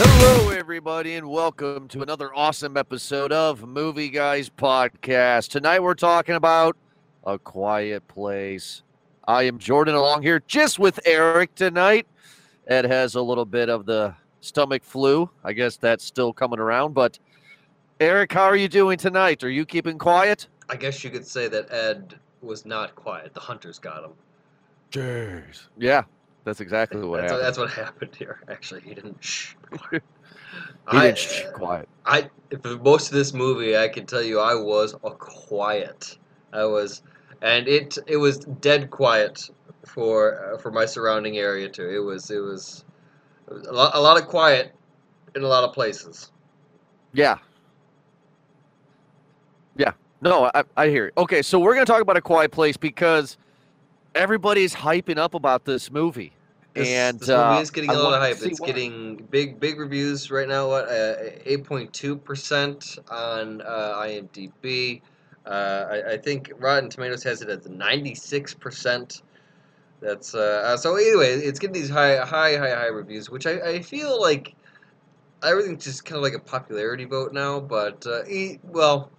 Hello, everybody, and welcome to another awesome episode of Movie Guys Podcast. Tonight, we're talking about A Quiet Place. I am Jordan along here just with Eric tonight. Ed has a little bit of the stomach flu. I guess that's still coming around. But, Eric, how are you doing tonight? Are you keeping quiet? I guess you could say that Ed was not quiet. The hunters got him. Jeez. Yeah, that's exactly what that's, happened. that's what happened here. Actually, he didn't. Shh. quiet. He I, didn't shh, quiet. I for most of this movie, I can tell you, I was a quiet. I was, and it it was dead quiet for uh, for my surrounding area too. It was it was, it was a, lot, a lot of quiet in a lot of places. Yeah. Yeah. No, I, I hear you. Okay, so we're going to talk about A Quiet Place because everybody's hyping up about this movie. This, and this uh, movie is getting a I lot of hype. It's why. getting big, big reviews right now. What, uh, eight point two percent on uh, IMDb. Uh, I, I think Rotten Tomatoes has it at ninety six percent. That's uh, uh, so. Anyway, it's getting these high, high, high, high reviews, which I, I feel like everything's just kind of like a popularity vote now. But uh, well,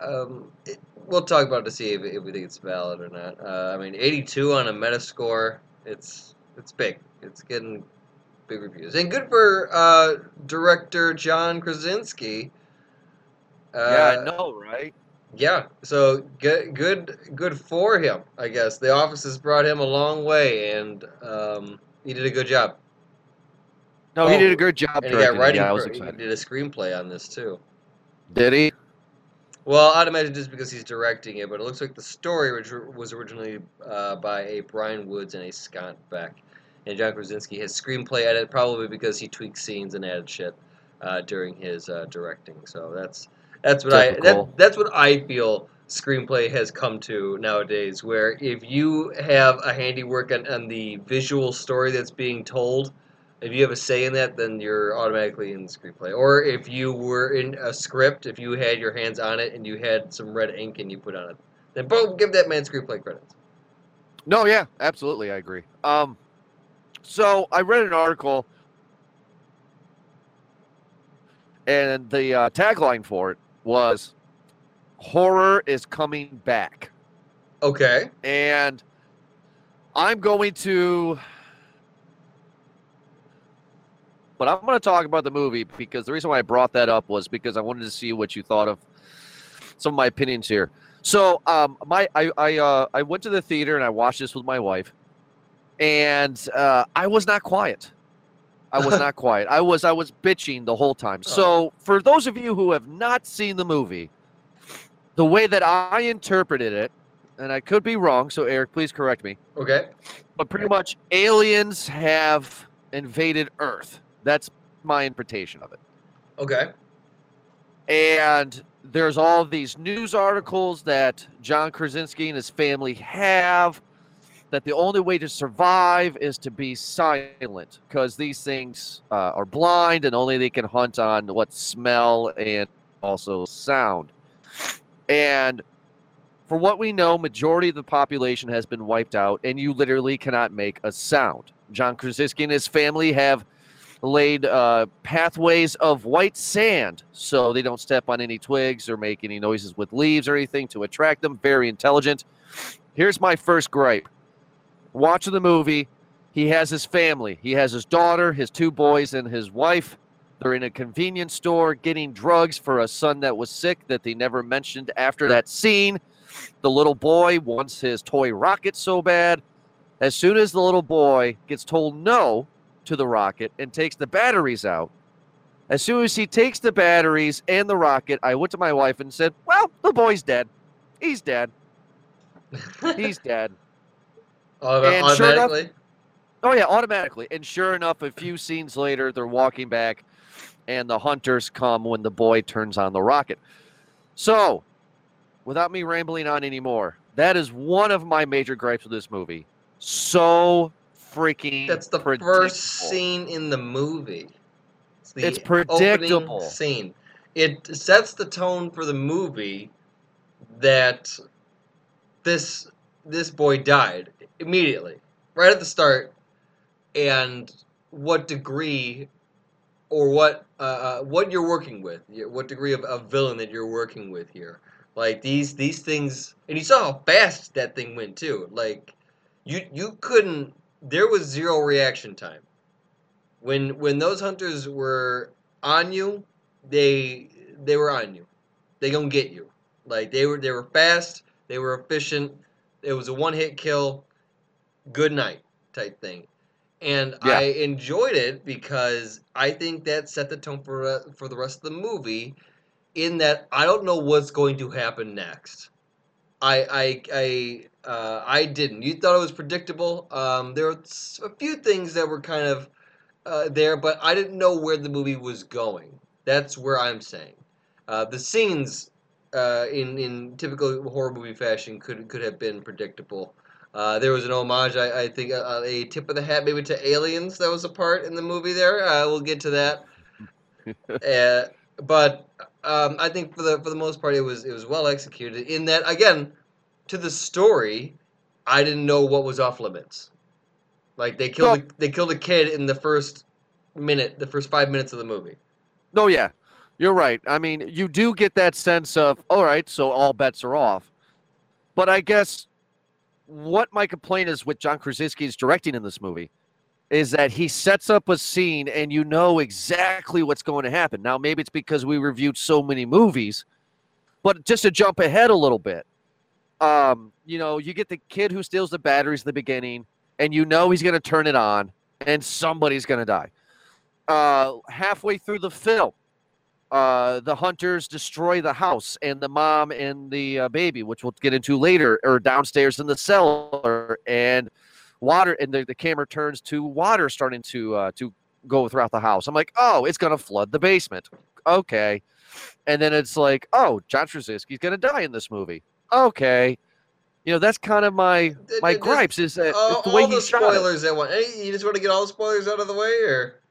um, it, we'll talk about it to see if, if we think it's valid or not. Uh, I mean, eighty two on a Metascore. It's it's big. It's getting big reviews, and good for uh, director John Krasinski. Yeah, I know, right? Yeah, so good, good, good for him. I guess the office has brought him a long way, and um, he did a good job. No, he Oh, did a good job. And he got writing. Yeah, I was for, he excited. did a screenplay on this too. Did he? Well, I'd imagine just because he's directing it, but it looks like the story which was originally uh, by a Bryan Woods and a Scott Beck, and John Krasinski has screenplay edit probably because he tweaked scenes and added shit uh, during his uh, directing. So that's that's what I that, that's what I feel screenplay has come to nowadays. Where if you have a handiwork on, on the visual story that's being told, if you have a say in that, then you're automatically in the screenplay. Or if you were in a script, if you had your hands on it and you had some red ink and you put on it, then boom, give that man screenplay credits. No, yeah, absolutely, I agree. Um, so I read an article, and the uh, tagline for it was "Horror is coming back," Okay. and I'm going to. But I'm going to talk about the movie because the reason why I brought that up was because I wanted to see what you thought of some of my opinions here. So, um, my I I uh, I went to the theater and I watched this with my wife, and uh, I was not quiet. I was not quiet. I was I was bitching the whole time. Oh. So, for those of you who have not seen the movie, the way that I interpreted it, and I could be wrong, so Eric, please correct me. Okay. But pretty much, aliens have invaded Earth. That's my interpretation of it. Okay. And there's all these news articles that John Krasinski and his family have that the only way to survive is to be silent because these things uh, are blind and only they can hunt on what smell and also sound. And for what we know, majority of the population has been wiped out, and you literally cannot make a sound. John Krasinski and his family have laid uh, pathways of white sand so they don't step on any twigs or make any noises with leaves or anything to attract them. Very intelligent. Here's my first gripe. Watching the movie, he has his family. He has his daughter, his two boys, and his wife. They're in a convenience store getting drugs for a son that was sick that they never mentioned after that scene. The little boy wants his toy rocket so bad. As soon as the little boy gets told no to the rocket and takes the batteries out, as soon as he takes the batteries and the rocket, I went to my wife and said, Well, the boy's dead. He's dead. He's dead. Auto- And sure enough- Oh yeah, automatically. And sure enough, a few scenes later, they're walking back, and the hunters come when the boy turns on the rocket. So, without me rambling on anymore, That is one of my major gripes with this movie. So freaking. That's the first scene in the movie. It's, the It's predictable. Scene. It sets the tone for the movie that this this boy died immediately, right at the start, and what degree or what uh, uh, what you're working with, what degree of, of villain that you're working with here. Like these these things, and you saw how fast that thing went too. Like you you couldn't. There was zero reaction time. When when those hunters were on you, they they were on you. They gonna get you. Like they were they were fast. They were efficient. It was a one hit kill. Good night type thing. And Yeah. I enjoyed it because I think that set the tone for uh, for the rest of the movie. In that I don't know what's going to happen next. I I I uh, I didn't. You thought it was predictable. Um, there were a few things that were kind of uh, there, but I didn't know where the movie was going. That's where I'm saying. Uh, the scenes uh, in in typical horror movie fashion could could have been predictable. Uh, there was an homage, I, I think, uh, a tip of the hat maybe to Aliens that was a part in the movie. There, uh, we'll get to that. uh, but um, I think for the for the most part, it was it was well executed. In that, again, to the story, I didn't know what was off limits. Like they killed No. a, they killed a kid in the first minute, the first five minutes of the movie. No, yeah, you're right. I mean, you do get that sense of, all right, so all bets are off. But I guess what my complaint is with John Krasinski's directing in this movie is that he sets up a scene and you know exactly what's going to happen. Now, maybe it's because we reviewed so many movies, but just to jump ahead a little bit, um, you know, you get the kid who steals the batteries at the beginning, and you know he's going to turn it on, and somebody's going to die. Uh, halfway through the film, uh, the hunters destroy the house, and the mom and the uh, baby, which we'll get into later, or downstairs in the cellar, and water, and the, the camera turns to water starting to uh, to go throughout the house. I'm like, oh, it's going to flood the basement. Okay. And then it's like, oh, John Krasinski's going to die in this movie. Okay. You know, that's kind of my my just gripes is that all the way all he the spoilers that one. Hey, you just want to get all the spoilers out of the way, or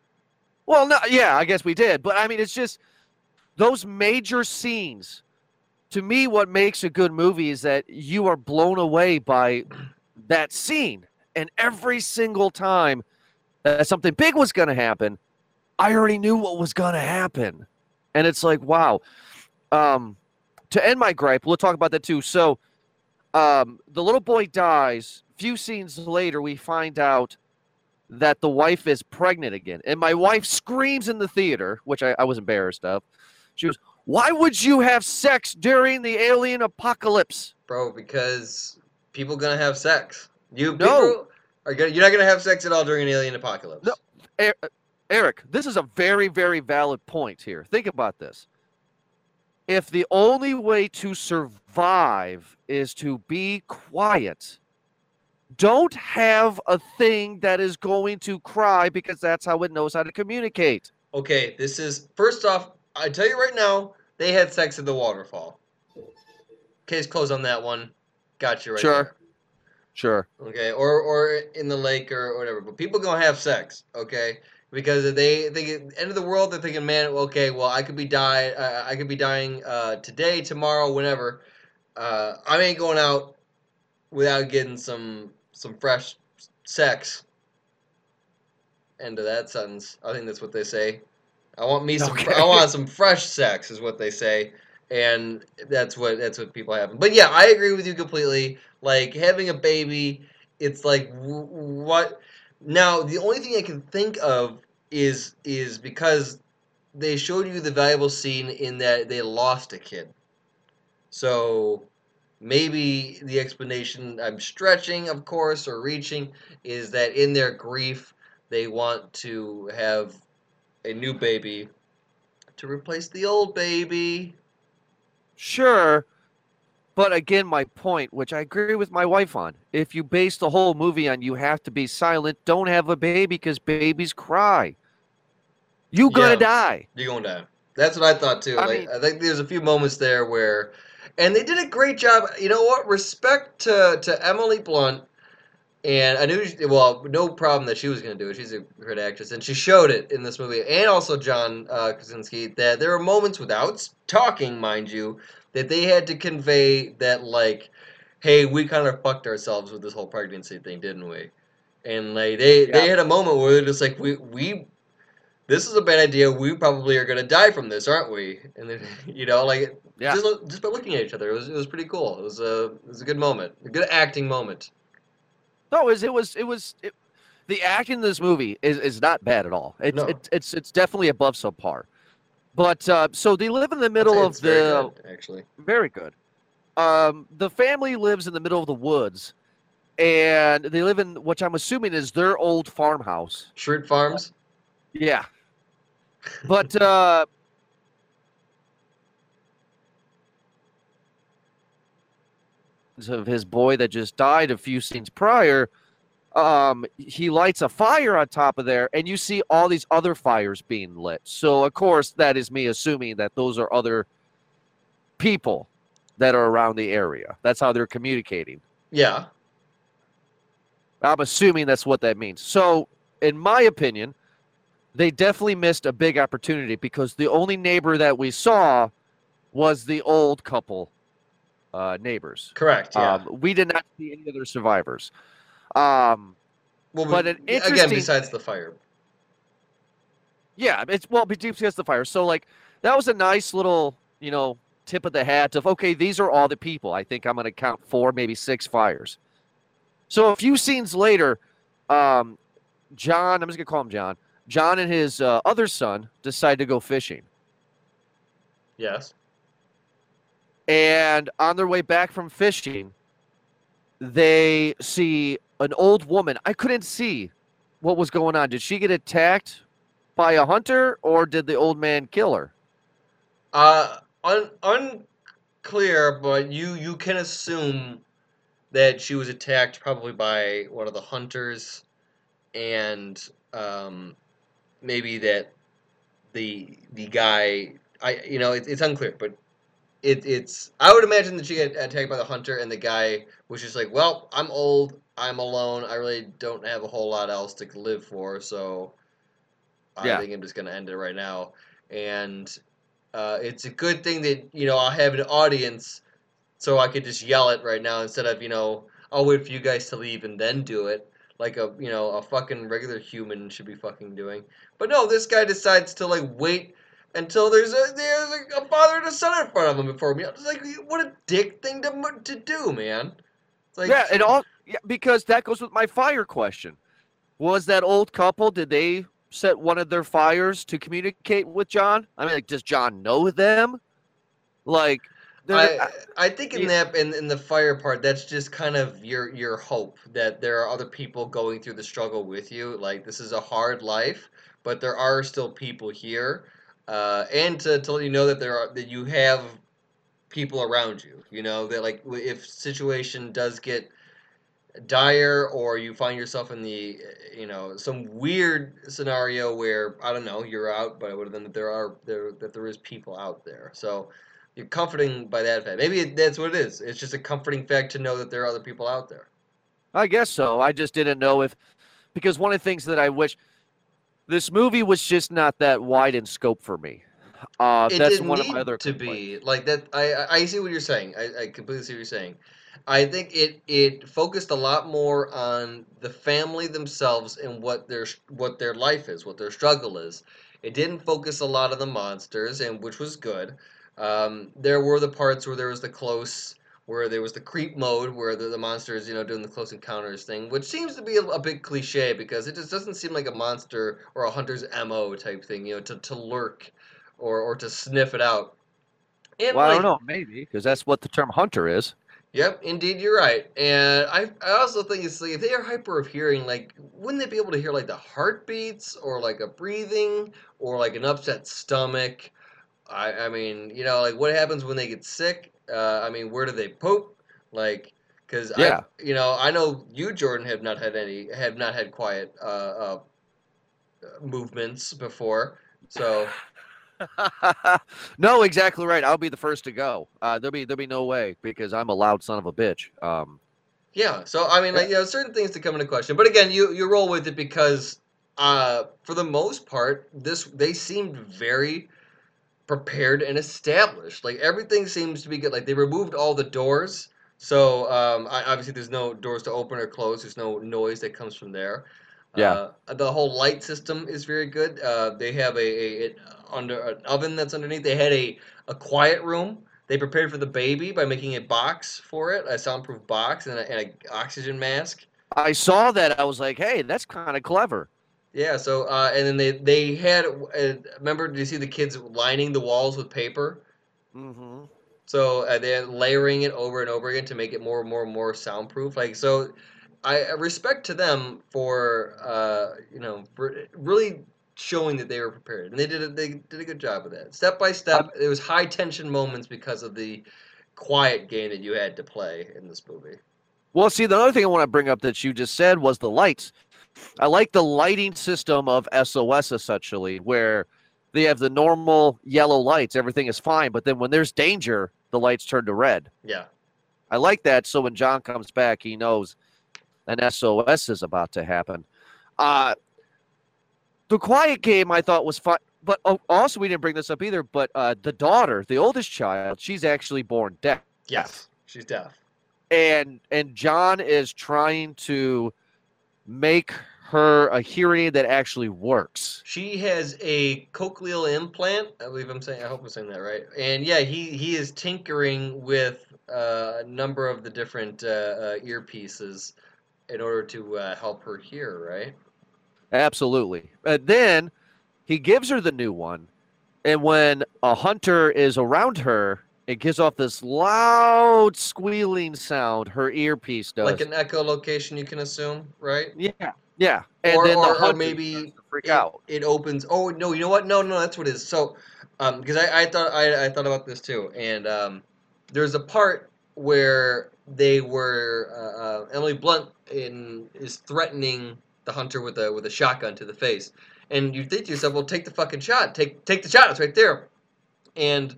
Well, no, yeah, I guess we did, but I mean, it's just those major scenes. To me, what makes a good movie is that you are blown away by that scene, and every single time that something big was going to happen, I already knew what was going to happen, and it's like, wow. Um, to end my gripe, we'll talk about that too. So, um, the little boy dies. Few scenes later, we find out that the wife is pregnant again. And my wife screams in the theater, which I, I was embarrassed of. She goes, Why would you have sex during the alien apocalypse? bro? Because people gonna have sex. You No. are gonna. You're not gonna have sex at all during an alien apocalypse. No. Er- Eric, this is a very, very valid point here. Think about this. If the only way to survive is to be quiet, don't have a thing that is going to cry because that's how it knows how to communicate. Okay, this is first off. I tell you right now, they had sex at the waterfall. Case closed on that one. Got you right Sure. Sure. Okay, or or in the lake or whatever. But people gonna have sex. Okay, because they think end of the world, they're thinking, man, okay, well, I could be die. Uh, I could be dying uh, today, tomorrow, whenever. Uh, I ain't going out without getting some some fresh sex. End of that sentence. I think that's what they say. I want me some. Okay. I want some fresh sex, is what they say, and that's what that's what people have. But yeah, I agree with you completely. Like having a baby, it's like what? Now the only thing I can think of is is because they showed you the valuable scene in that they lost a kid. So maybe the explanation I'm stretching, of course, or reaching is that in their grief they want to have a new baby to replace the old baby. Sure. But again, my point, which I agree with my wife on, if you base the whole movie on you have to be silent, don't have a baby because babies cry. You gonna Yeah. die. You're gonna die. That's what I thought too. I like mean- I think there's a few moments there where and they did a great job. You know what? Respect to to Emily Blunt. And I knew, she, well, no problem that she was going to do it. She's a great actress, and she showed it in this movie. And also John uh, Krasinski that there were moments without talking, mind you, that they had to convey that like, hey, we kind of fucked ourselves with this whole pregnancy thing, didn't we? And like they Yeah. they had a moment where they're just like, we we this is a bad idea. We probably are gonna die from this, aren't we? And then, you know, like Yeah. just just by looking at each other, it was it was pretty cool. It was a it was a good moment, a good acting moment. No, it was it was it was it, the acting in this movie is, is not bad at all. It's No. it's it's it's definitely above subpar. But uh, so they live in the middle I'd of the good, actually. very good. Um, the family lives in the middle of the woods, and they live in which I'm assuming is their old farmhouse. Shred Farms. Yeah, but uh, of his boy that just died a few scenes prior, um, he lights a fire on top of there, and you see all these other fires being lit. So of course, that is me assuming that those are other people that are around the area. That's how they're communicating. Yeah. I'm assuming that's what that means. So, in my opinion, they definitely missed a big opportunity because the only neighbor that we saw was the old couple uh, neighbors. Correct. Yeah. Um, we did not see any other survivors. Um, well, but an again, besides the fire. yeah, it's well because the fire. So like that was a nice little, you know, tip of the hat of okay, these are all the people. I think I'm going to count four, maybe six fires. So a few scenes later, um, John, I'm just going to call him John. John and his uh, other son decide to go fishing. Yes. And on their way back from fishing, they see an old woman. I couldn't see what was going on. Did she get attacked by a hunter or did the old man kill her? Uh, un- unclear, but you you can assume that she was attacked probably by one of the hunters, and um, maybe that the the guy. I you know it, it's unclear, but it, it's I would imagine that she got attacked by the hunter, and the guy was just like, "Well, I'm old, I'm alone, I really don't have a whole lot else to live for, so I Yeah. think I'm just gonna end it right now." And uh, it's a good thing that you know I have an audience, so I could just yell it right now instead of you know I'll wait for you guys to leave and then do it like a you know a fucking regular human should be fucking doing. But no, this guy decides to like wait until there's a there's a, father and a son in front of him before me. I was like, what a dick thing to to do, man. It's like yeah, and all yeah, because that goes with my fire question. Was that old couple? Did they set one of their fires to communicate with John? I mean, like, does John know them? Like, I, uh, I think in that in, in the fire part, that's just kind of your your hope that there are other people going through the struggle with you. Like this is a hard life, but there are still people here, uh, and to, to let you know that there are that you have people around you. You know that like if situation does get dire or you find yourself in the you know some weird scenario where I don't know you're out, but then that there are there that there is people out there. So you're comforting by that fact. Maybe that's what it is. It's just a comforting fact to know that there are other people out there. I guess so. I just didn't know if because one of the things that I wish this movie was just not that wide in scope for me. Uh, it that's one of my other to complaints. be like that. I I- I see what you're saying. I, I completely see what you're saying. I think it it focused a lot more on the family themselves and what their what their life is, what their struggle is. It didn't focus a lot on the monsters, and which was good. Um, there were the parts where there was the close, where there was the creep mode, where the, the monsters, you know, doing the close encounters thing, which seems to be a, a bit cliche because it just doesn't seem like a monster or a hunter's mo type thing, you know, to, to lurk or or to sniff it out. And Well, I don't know, maybe because that's what the term hunter is. Yep, indeed, you're right. And I, I also think it's like if they are hyper of hearing, like, wouldn't they be able to hear like the heartbeats or like a breathing or like an upset stomach? I, I mean, you know, like what happens when they get sick? Uh, I mean, where do they poop? Like, because Yeah. I, you know, I know you, Jordan, have not had any, have not had quiet uh, uh, movements before. So no, exactly right. I'll be the first to go. Uh, there'll be there'll be no way because I'm a loud son of a bitch. Um, Yeah, so I mean, like, you know, certain things to come into question, but again, you you roll with it because, uh, for the most part, this they seemed very prepared and established. Like everything seems to be good. Like they removed all the doors, so um, I, obviously there's no doors to open or close. There's no noise that comes from there. Yeah. Uh, the whole light system is very good. Uh, they have a, a it, under an oven that's underneath. They had a a quiet room. They prepared for the baby by making a box for it, a soundproof box, and a, and a oxygen mask. I saw that. I was like, hey, that's kind of clever. Yeah. So uh, and then they they had. Uh, remember? Did you see the kids lining the walls with paper? Mm-hmm. So uh, they're layering it over and over again to make it more and more and more soundproof. Like so, I respect to them for uh, you know for really showing that they were prepared, and they did a, they did a good job of that. Step by step, it was high tension moments because of the quiet game that you had to play in this movie. Well, see, the other thing I want to bring up that you just said was the lights. I like the lighting system of SOS essentially, where they have the normal yellow lights, everything is fine, but then when there's danger, the lights turn to red. Yeah. I like that. So when John comes back, he knows an SOS is about to happen. Uh, the quiet game I thought was fun, but oh, also we didn't bring this up either. But uh, the daughter, the oldest child, she's actually born deaf, Yes. She's deaf. and and John is trying to make her a hearing aid that actually works. She has a cochlear implant. I believe I'm saying. I hope I'm saying that right. And yeah, he he is tinkering with uh, a number of the different uh, uh, earpieces in order to uh, help her hear. Right. Absolutely. And then he gives her the new one, and when a hunter is around her, it gives off this loud squealing sound. Her earpiece does. Like an echolocation, you can assume, right? yeah, yeah. And Or- then or- the or maybe freak it, out. it opens. Oh no, you know what? No, no, that's what it is. So, um, because I, I thought I, I thought about this too, and um, there's a part where they were uh, uh, Emily Blunt in is threatening the hunter with a with a shotgun to the face, and you think to yourself, well, take the fucking shot, take take the shot, it's right there, and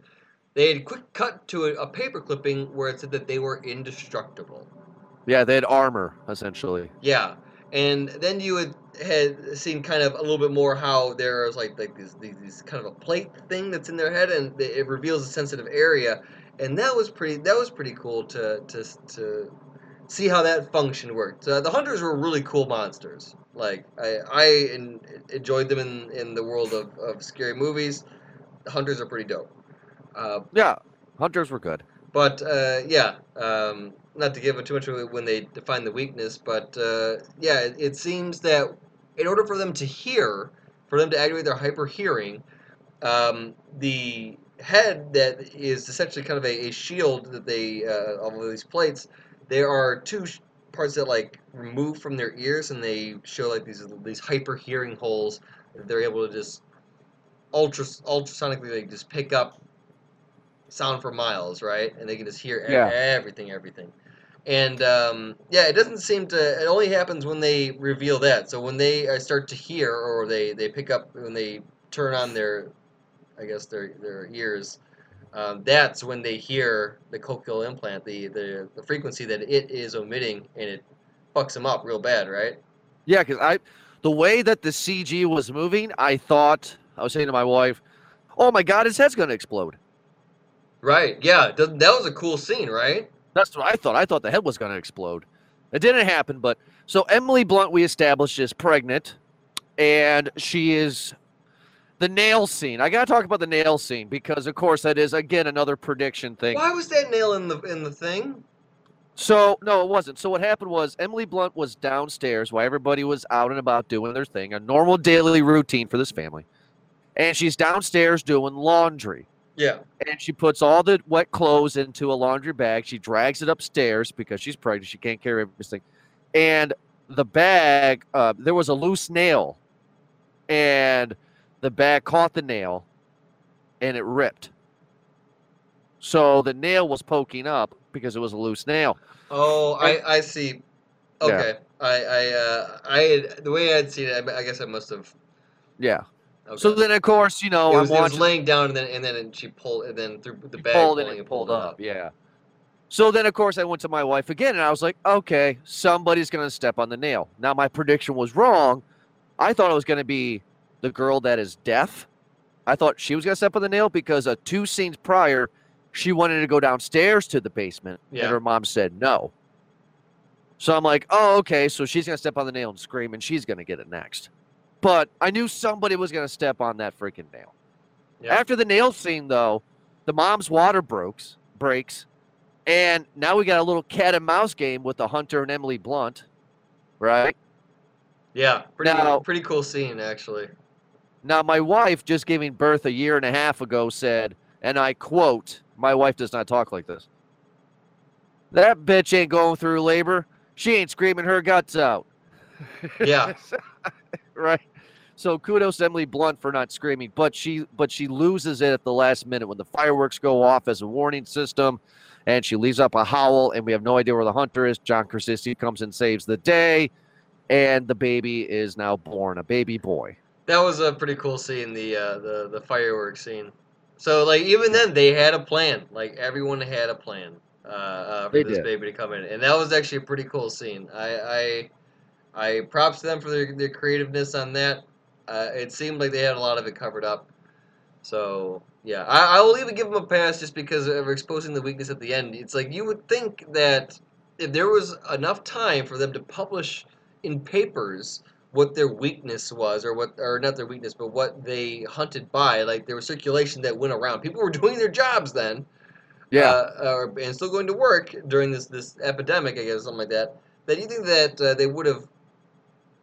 they had a quick cut to a, a paper clipping where it said that they were indestructible. Yeah, they had armor essentially. Yeah, and then you had had seen kind of a little bit more how there's like like these, these, these kind of a plate thing that's in their head, and it reveals a sensitive area, and that was pretty that was pretty cool to to to see how that function worked. Uh, the hunters were really cool monsters. Like I I en- enjoyed them in in the world of, of scary movies. The hunters are pretty dope. Uh, Yeah, hunters were good. but uh, yeah, um, not to give it too much away when they define the weakness, but uh, yeah, it, it seems that in order for them to hear, for them to activate their hyper hearing, um, the head that is essentially kind of a, a shield that they uh, all of these plates. There are two sh- parts that like remove from their ears, and they show like these these hyper hearing holes that they're able to just ultra ultrasonically like just pick up sound for miles, right? And they can just hear Yeah. everything, everything. And um, yeah, it doesn't seem to. It only happens when they reveal that. So when they uh, start to hear, or they they pick up when they turn on their, I guess their their ears. Um, that's when they hear the cochlear implant, the, the the frequency that it is omitting, and it fucks them up real bad, right? Yeah, because I, the way that the CG was moving, I thought I was saying to my wife, "Oh my God, his head's gonna explode." Right. Yeah. That was a cool scene, right? That's what I thought. I thought the head was gonna explode. It didn't happen, but so Emily Blunt, we established, is pregnant, and she is the nail scene. I gotta talk about the nail scene because, of course, that is again another prediction thing. Why was that nail in the in the thing? So no, it wasn't. So what happened was Emily Blunt was downstairs while everybody was out and about doing their thing, a normal daily routine for this family. And she's downstairs doing laundry. Yeah. And she puts all the wet clothes into a laundry bag. She drags it upstairs because she's pregnant. She can't carry everything. And the bag, uh, there was a loose nail. And the bag caught the nail and it ripped. So the nail was poking up because it was a loose nail. Oh, And- I I see. Yeah. Okay. I I uh I had, the way I'd seen it, I, I guess I must have Yeah. So then, of course, you know, it was, it was laying down, and then and then she pulled, and then through the bag pulled and pulled it up. Yeah. So then, of course, I went to my wife again, and I was like, okay, somebody's going to step on the nail. Now, my prediction was wrong. I thought it was going to be the girl that is deaf. I thought she was going to step on the nail because uh, two scenes prior, she wanted to go downstairs to the basement, Yeah. and her mom said no. So I'm like, oh, okay, so she's going to step on the nail and scream, and she's going to get it next. But I knew somebody was going to step on that freaking nail. Yeah. After the nail scene, though, the mom's water breaks, breaks, and now we got a little cat and mouse game with the Hunter and Emily Blunt, right? Yeah, pretty Now- pretty cool scene actually. Now, my wife, just giving birth a year and a half ago, said, and I quote, my wife does not talk like this. That bitch ain't going through labor. She ain't screaming her guts out. Yeah. right. So kudos to Emily Blunt for not screaming, but she but she loses it at the last minute when the fireworks go off as a warning system, and she leaves up a howl, and we have no idea where the hunter is. John Krasinski comes and saves the day, and the baby is now born, a baby boy. That was a pretty cool scene, the uh, the the fireworks scene. So like even then they had a plan. Like everyone had a plan uh, uh, for They this did. baby to come in, and that was actually a pretty cool scene. I I, I props to them for their, their creativeness on that. Uh, it seemed like they had a lot of it covered up. So yeah, I, I will even give them a pass just because of exposing the weakness at the end. It's like you would think that if there was enough time for them to publish in papers what their weakness was, or what, or not their weakness, but what they hunted by. Like there was circulation that went around. People were doing their jobs then, Yeah, uh, uh, and still going to work during this this epidemic, I guess, something like that. That you think that uh, they would have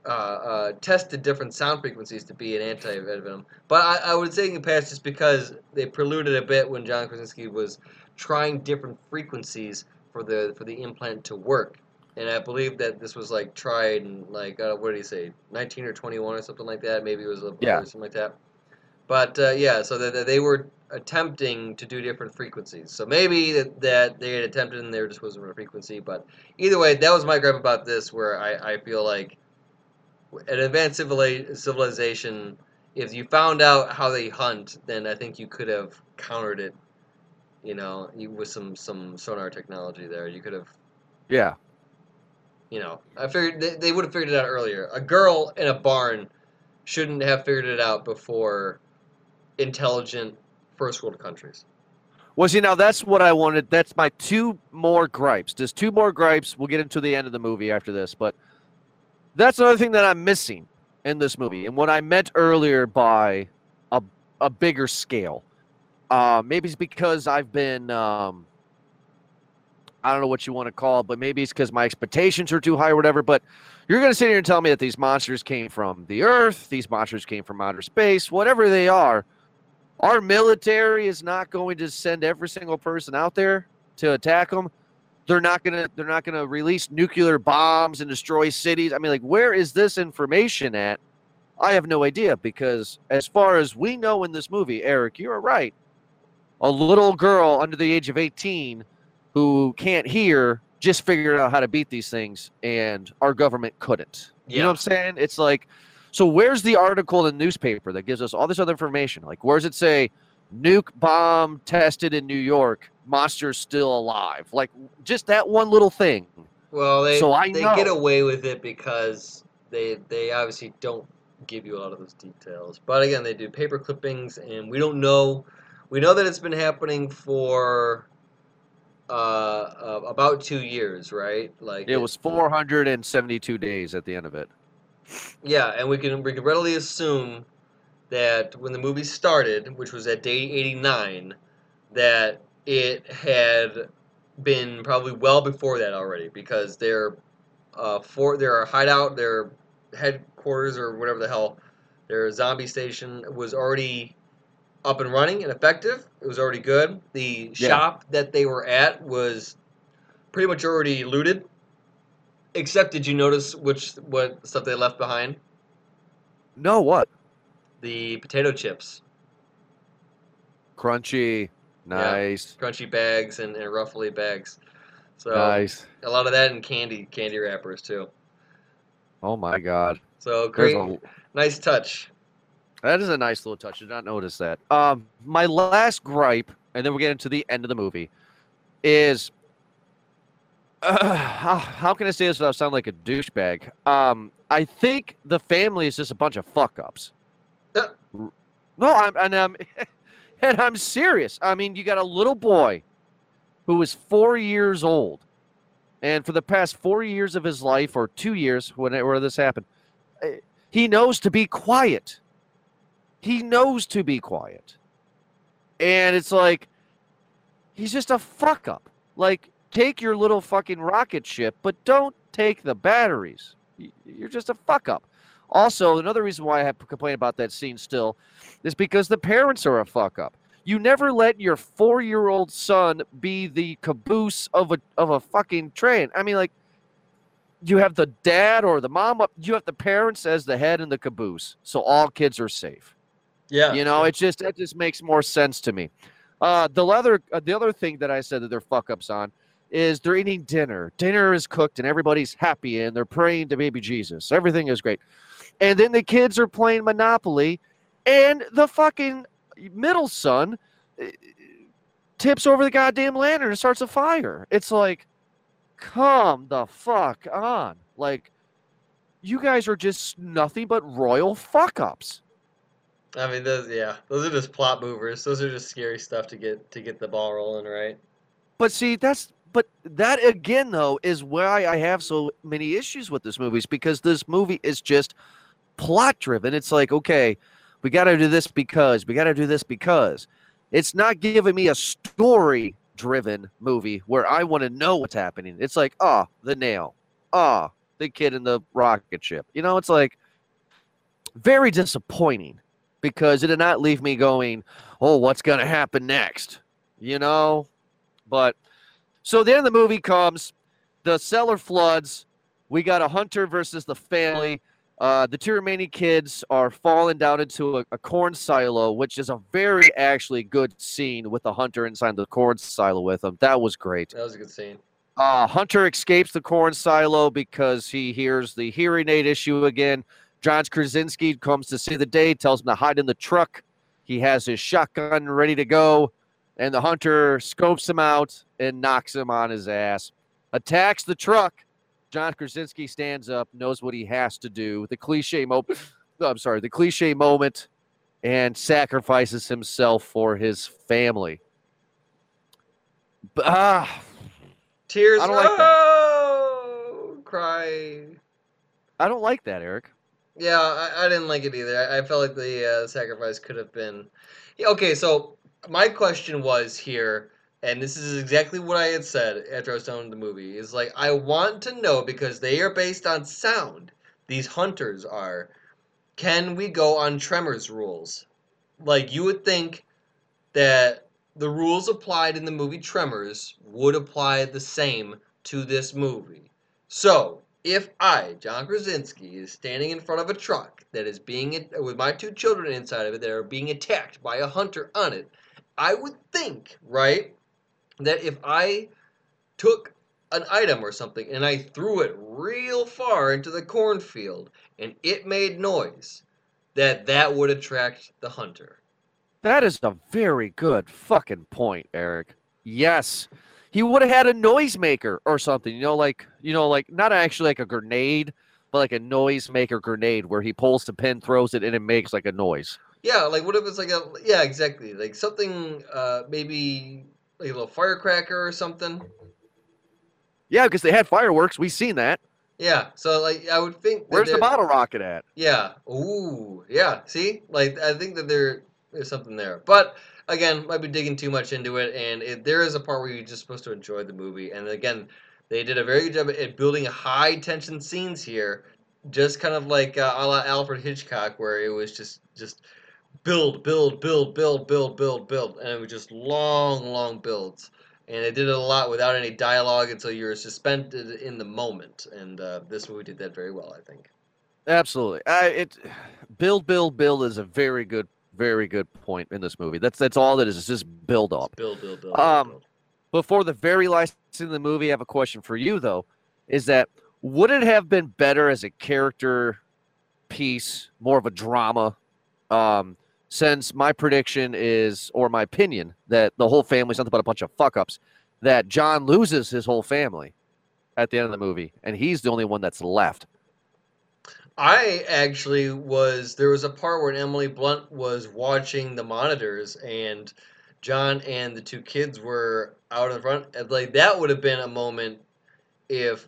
uh, uh, tested different sound frequencies to be an anti-venom, but I, I would say in past just because they preluded a bit when John Krasinski was trying different frequencies for the for the implant to work. And I believe that this was like tried in like uh, what did he say, 19 or 21 or something like that. Maybe it was a Yeah. something like that. But uh, yeah, so that that they were attempting to do different frequencies. So maybe that, that they had attempted and there just wasn't a frequency. But either way, that was my gripe about this, where I, I feel like an advanced civilization, if you found out how they hunt, then I think you could have countered it. You know, you, with some some sonar technology there, you could have yeah. you know, I figured they, they would have figured it out earlier. A girl in a barn shouldn't have figured it out before intelligent first world countries. Well, see, now that's what I wanted. That's my two more gripes. There's two more gripes. We'll get into the end of the movie after this, but that's another thing that I'm missing in this movie, and what I meant earlier by a a bigger scale. Uh, maybe it's because I've been, um, I don't know what you want to call it, but maybe it's because my expectations are too high or whatever. But you're going to sit here and tell me that these monsters came from the Earth, these monsters came from outer space, whatever they are. Our military is not going to send every single person out there to attack them. They're not gonna. They're not gonna release nuclear bombs and destroy cities. I mean, like, where is this information at? I have no idea because, as far as we know in this movie, Eric, you're right. A little girl under the age of 18 who can't hear just figured out how to beat these things, and our government couldn't. You know what I'm saying? It's like, so where's the article in the newspaper that gives us all this other information? Like, where does it say nuke bomb tested in New York, monsters still alive? Like, just that one little thing. Well, they So I they get away with it because they they obviously don't give you a lot of those details. But again, they do paper clippings, and we don't know. We know that it's been happening for uh, uh, about two years, right? Like It was 472 days at the end of it. Yeah, and we can we can readily assume that when the movie started, which was at day 89, that it had been probably well before that already because their uh for their hideout, their headquarters or whatever the hell, their zombie station was already up and running and effective. It was already good. The Yeah. shop that they were at was pretty much already looted. Except, did you notice which what stuff they left behind? No, what? The potato chips, Crunchy. Nice. crunchy bags, and, and ruffly bags. So Nice. a lot of that in candy candy wrappers too. Oh my God. So great, a, nice touch. That is a nice little touch. Did not notice that. Um, my last gripe, and then we'll get into the end of the movie, is uh, how, how can I say this without sounding like a douchebag? Um, I think the family is just a bunch of fuck ups. Uh. No, I'm and I'm and I'm serious. I mean, you got a little boy who is four years old, and for the past four years of his life, or two years, whenever this happened, eh, he knows to be quiet. He knows to be quiet, and it's like he's just a fuck up. Like, take your little fucking rocket ship, but don't take the batteries. You're just a fuck up. Also, another reason why I have complained about that scene still is because the parents are a fuck up. You never let your four year old son be the caboose of a of a fucking train. I mean, like you have the dad or the mom up, you have the parents as the head and the caboose, so all kids are safe. Yeah. You know, it just it just makes more sense to me. Uh, the other uh, the other thing that I said that they're fuck ups on is they're eating dinner. Dinner is cooked and everybody's happy and they're praying to baby Jesus. Everything is great. And then the kids are playing Monopoly and the fucking middle son uh, tips over the goddamn lantern and starts a fire. It's like, come the fuck on. Like, you guys are just nothing but royal fuck ups. I mean, those yeah, those are just plot movers. Those are just scary stuff to get to get the ball rolling, right? But see, that's but that again though is why I have so many issues with this movie is because this movie is just plot driven. It's like, okay, we got to do this because we got to do this because it's not giving me a story driven movie where I want to know what's happening. It's like, oh, the nail. Oh, the kid in the rocket ship. You know, it's like very disappointing because it did not leave me going, oh, what's going to happen next? You know? But so then the movie comes, the cellar floods. We got a hunter versus the family. Uh, the two remaining kids are falling down into a, a, corn silo, which is a very actually good scene with the hunter inside the corn silo with him. That was great. That was a good scene. Uh, hunter escapes the corn silo because he hears the hearing aid issue again. John Krasinski comes to see the day, tells him to hide in the truck. He has his shotgun ready to go, and the hunter scopes him out and knocks him on his ass. Attacks the truck. John Krasinski stands up, knows what he has to do. The cliche moment. I'm sorry, the cliche moment, and sacrifices himself for his family. Ah, tears. I don't like oh, cry. I don't like that, Eric. Yeah, I, I didn't like it either. I, I felt like the uh, sacrifice could have been. Yeah, okay, so my question was here, and this is exactly what I had said after I was done with the movie. Is like I want to know because they are based on sound. These hunters are. Can we go on Tremors rules? Like you would think that the rules applied in the movie Tremors would apply the same to this movie. So if I, John Krasinski, is standing in front of a truck that is being with my two children inside of it that are being attacked by a hunter on it, I would think, right, that if I took an item or something and I threw it real far into the cornfield and it made noise, that that would attract the hunter. That is a very good fucking point, Eric. Yes. He would have had a noisemaker or something, you know, like you know, like not actually like a grenade, but like a noisemaker grenade where he pulls the pin, throws it, and it makes like a noise. Yeah, like what if it's like a yeah, exactly. Like something uh maybe like a little firecracker or something. Yeah, because they had fireworks. We seen that. Yeah, so like I would think. Where's the bottle rocket at? Yeah. Ooh. Yeah. See, like I think that there there's something there, but again, might be digging too much into it. And it, there is a part where you're just supposed to enjoy the movie. And again, they did a very good job at building high tension scenes here, just kind of like uh, a la Alfred Hitchcock, where it was just just build, build, build, build, build, build, build, and it was just long, long builds. And it did it a lot without any dialogue until you were suspended in the moment. And uh, this movie did that very well, I think. Absolutely. I, it build, build, build is a very good very good point in this movie. That's that's all that is. It's just build up. Build, build, build. Um, build. before the very last scene of the movie, I have a question for you though. Is that would it have been better as a character piece, more of a drama, Um, since my prediction is, or my opinion, that the whole family's nothing but a bunch of fuck ups, that John loses his whole family at the end of the movie, and he's the only one that's left. I actually was there was a part where Emily Blunt was watching the monitors and John and the two kids were out in front. And like that would have been a moment if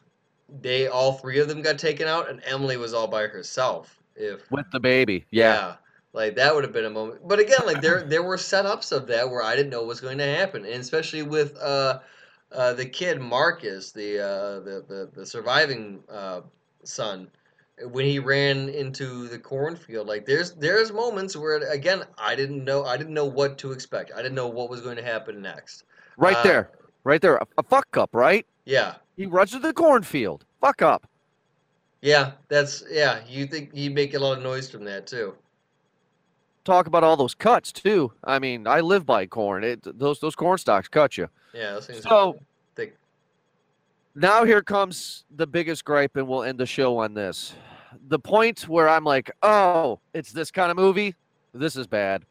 they all three of them got taken out and Emily was all by herself. If With the baby. Yeah. Like that would have been a moment. But again, like there there were setups of that where I didn't know what was going to happen, and especially with uh, uh, the kid Marcus, the uh, the, the the surviving uh, son, when he ran into the cornfield. Like there's there's moments where again I didn't know I didn't know what to expect. I didn't know what was going to happen next. Right Uh, there. Right there. A, a fuck up, right? Yeah. He runs to the cornfield. Fuck up. Yeah, that's yeah. You think he'd make a lot of noise from that too? Talk about all those cuts too. I mean, I live by corn. It, those those corn stalks cut you. Yeah. So- thick. Now here comes the biggest gripe, and we'll end the show on this. The point where I'm like, oh, it's this kind of movie. This is bad.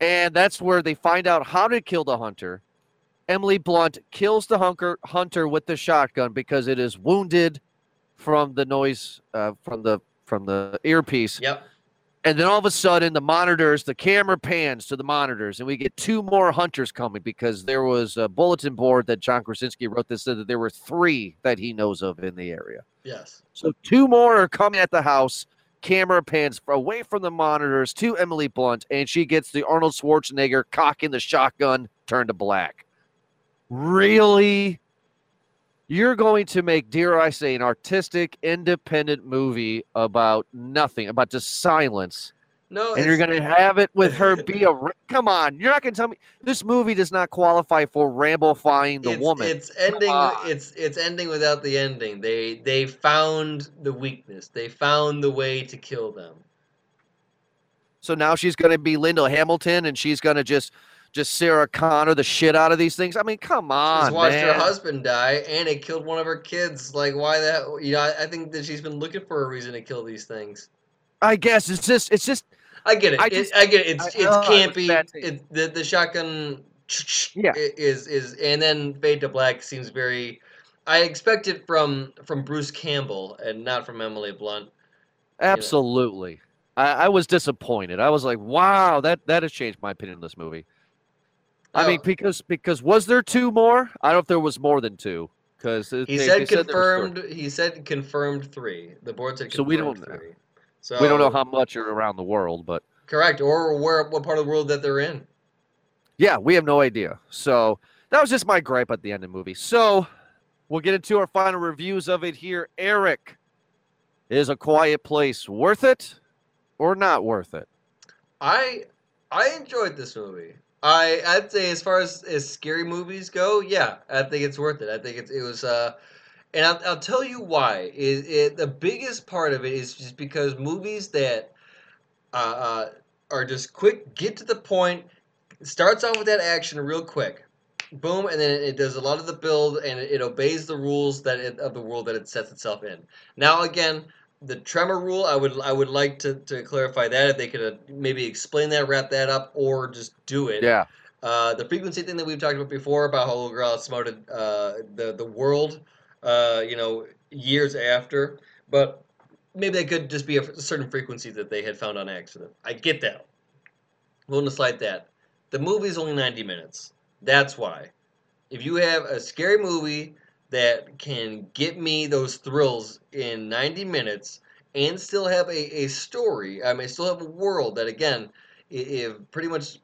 And that's where they find out how to kill the hunter. Emily Blunt kills the hunter hunter with the shotgun because it is wounded from the noise uh, from the from the earpiece. Yep. And then all of a sudden, the monitors, the camera pans to the monitors, and we get two more hunters coming because there was a bulletin board that John Krasinski wrote that said that there were three that he knows of in the area. Yes. So two more are coming at the house. Camera pans away from the monitors to Emily Blunt, and she gets the Arnold Schwarzenegger cocking the shotgun turned to black. Really? You're going to make, dare I say, an artistic, independent movie about nothing, about just silence, No. and you're going to have it with her be a. Come on, you're not going to tell me this movie does not qualify for ramblifying the it's, woman. It's ending. It's it's ending without the ending. They they found the weakness. They found the way to kill them. So now she's going to be Linda Hamilton, and she's going to just just Sarah Connor the shit out of these things. I mean, come on, She's watched her husband die, and it killed one of her kids. Like, why that? You know, I, I think that she's been looking for a reason to kill these things. I guess it's just it's just I get it. I It- I get it. It's I- it's it was campy. It, the the shotgun. Yeah. Is is and then Fade to Black seems very. I expect it from from Bruce Campbell and not from Emily Blunt. absolutely. I, I was disappointed. I was like, wow, that that has changed my opinion of this movie. I mean, Oh. because because was there two more? I don't know if there was more than two. Because He said confirmed. he said confirmed three. The board said So confirmed we don't know. three. So we don't know how much are around the world, but correct or where what part of the world that they're in. yeah, we have no idea. So that was just my gripe at the end of the movie. So we'll get into our final reviews of it here. Eric, is a quiet place worth it or not worth it? I I enjoyed this movie. I I'd say as far as, as scary movies go, yeah, I think it's worth it. I think it's it was uh and I'll, I'll tell you why. It, it the biggest part of it is just because movies that uh, uh, are just quick, get to the point, starts off with that action real quick, boom, and then it, it does a lot of the build and it, it obeys the rules that it, of the world that it sets itself in. Now again, the tremor rule, I would I would like to, to clarify that if they could uh, maybe explain that, wrap that up, or just do it. Yeah. Uh, the frequency thing that we've talked about before about how little girl outsmarted uh, the the world, uh, you know, years after, but maybe that could just be a certain frequency that they had found on accident. I get that. Willing to slide that. The movie's only ninety minutes. That's why. If you have a scary movie that can get me those thrills in ninety minutes and still have a, a story, I mean, still have a world that again, i- if pretty much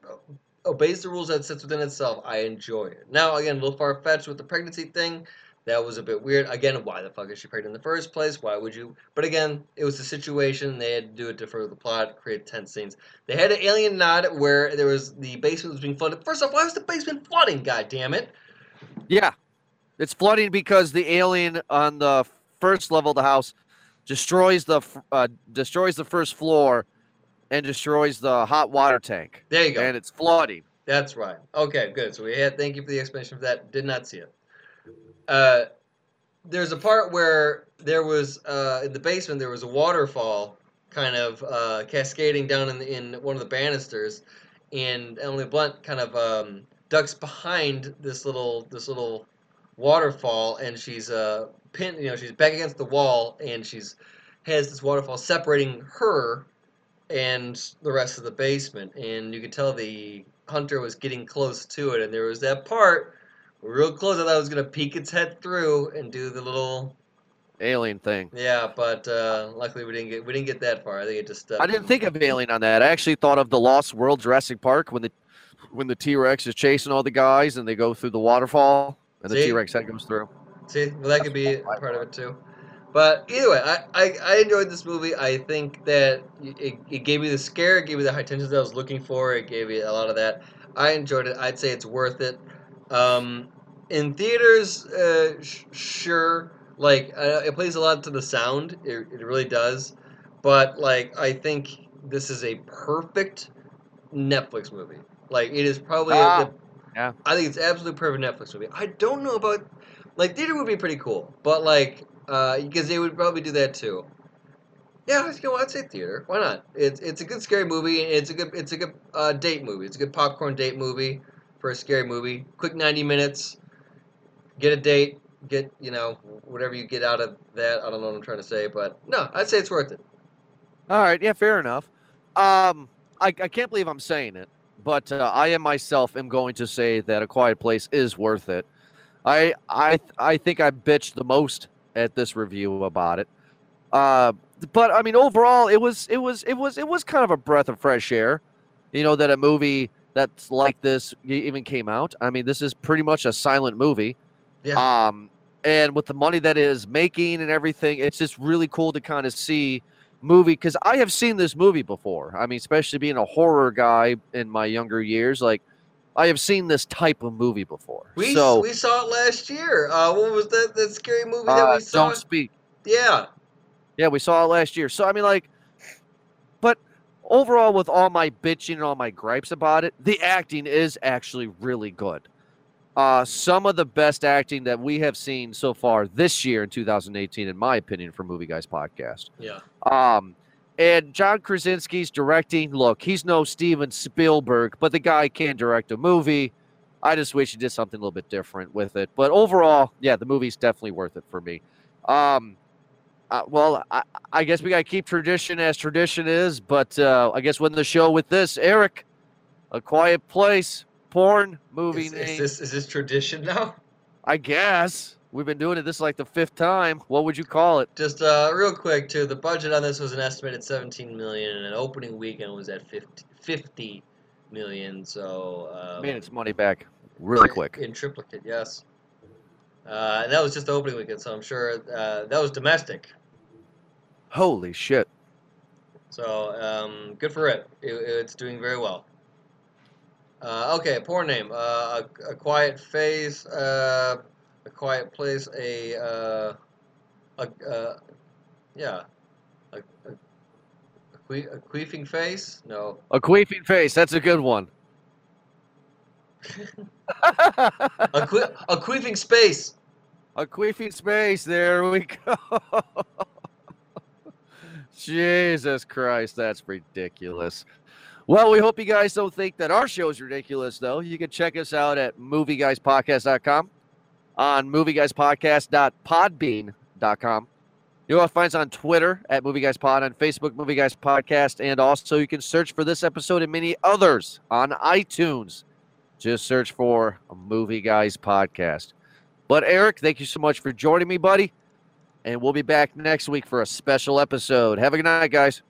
obeys the rules that sits within itself, I enjoy it. Now, again, a little far fetched with the pregnancy thing. That was a bit weird. Again, why the fuck is she pregnant in the first place? Why would you? But again, it was the situation. They had to do it to further the plot, create tense scenes. They had an alien nod where there was the basement was being flooded. First off, why was the basement flooding? God damn it! Yeah. It's flooding because the alien on the first level of the house destroys the uh, destroys the first floor and destroys the hot water tank. There you go. And it's flooding. That's right. Okay, good. So we had. Thank you for the explanation for that. Did not see it. Uh, there's a part where there was uh, in the basement there was a waterfall kind of uh, cascading down in, in one of the banisters, and Emily Blunt kind of um, ducks behind this little this little waterfall, and she's uh, pinned. You know, she's back against the wall, and she's has this waterfall separating her and the rest of the basement, and you could tell the hunter was getting close to it, and there was that part real close. I thought it was gonna peek its head through and do the little alien thing. Yeah, but uh, luckily we didn't get we didn't get that far. I think it just. Uh, I didn't think of alien on that. I actually thought of the Lost World Jurassic Park when the when the T Rex is chasing all the guys and they go through the waterfall and the T Rex head goes through. See, well, that could be part of it too. But either way, I, I, I enjoyed this movie. I think that it, it gave me the scare, it gave me the high tension that I was looking for. It gave me a lot of that. I enjoyed it. I'd say it's worth it. Um, in theaters, uh, sh- sure, like uh, it plays a lot to the sound. It, it really does. But like, I think this is a perfect Netflix movie. Like, it is probably. Ah, a, yeah. I think it's absolutely perfect Netflix movie. I don't know about like theater would be pretty cool, but like because uh, they would probably do that too. Yeah, you know, I'd say theater. Why not? It's it's a good scary movie. It's a good it's a good uh, date movie. It's a good popcorn date movie for a scary movie. Quick ninety minutes. Get a date. Get you know whatever you get out of that. I don't know what I'm trying to say, but no, I'd say it's worth it. All right, yeah, fair enough. Um, I, I can't believe I'm saying it, but uh, I am myself am going to say that A Quiet Place is worth it. I I I think I bitched the most at this review about it. Uh, but I mean, overall, it was it was it was it was kind of a breath of fresh air. You know that a movie that's like this even came out. I mean, this is pretty much a silent movie. Yeah. Um, and with the money that it is making and everything, it's just really cool to kind of see movie because I have seen this movie before. I mean, especially being a horror guy in my younger years, like I have seen this type of movie before. We so, we saw it last year. Uh, what was that that scary movie that uh, we saw? Don't speak. Yeah. Yeah, we saw it last year. So I mean, like, but overall, with all my bitching and all my gripes about it, the acting is actually really good. Uh, some of the best acting that we have seen so far this year in 2018, in my opinion, for Movie Guys Podcast. Yeah. Um, and John Krasinski's directing. Look, he's no Steven Spielberg, but the guy can direct a movie. I just wish he did something a little bit different with it. But overall, yeah, the movie's definitely worth it for me. Um, uh, well, I, I, guess we got to keep tradition as tradition is. But uh, I guess when the show with this, Eric, A Quiet Place, porn movie is, name. Is this, is this tradition now? I guess. We've been doing it. This is like the fifth time. What would you call it? Just uh, real quick, too. The budget on this was an estimated 17 million, and an opening weekend was at 50, 50 million. So um, made its money back really quick in triplicate. Yes. Uh, and that was just the opening weekend, so I'm sure uh, that was domestic. Holy shit! So um, good for it. it. It's doing very well. Uh, okay, poor name. Uh, a, a, quiet face. Uh, a quiet place, a, uh, a, uh, yeah, a, a, a, que- a queefing face? No. A queefing face, that's a good one. a, que- a queefing space. A queefing space, there we go. Jesus Christ, that's ridiculous. Well, we hope you guys don't think that our show is ridiculous, though. You can check us out at movieguyspodcast.com on movieguyspodcast.podbean.com. You'll find us on Twitter at movieguyspod, Guys on Facebook, Movie Guys Podcast, and also you can search for this episode and many others on iTunes. Just search for Movie Guys Podcast. But Eric, thank you so much for joining me, buddy. And we'll be back next week for a special episode. Have a good night, guys.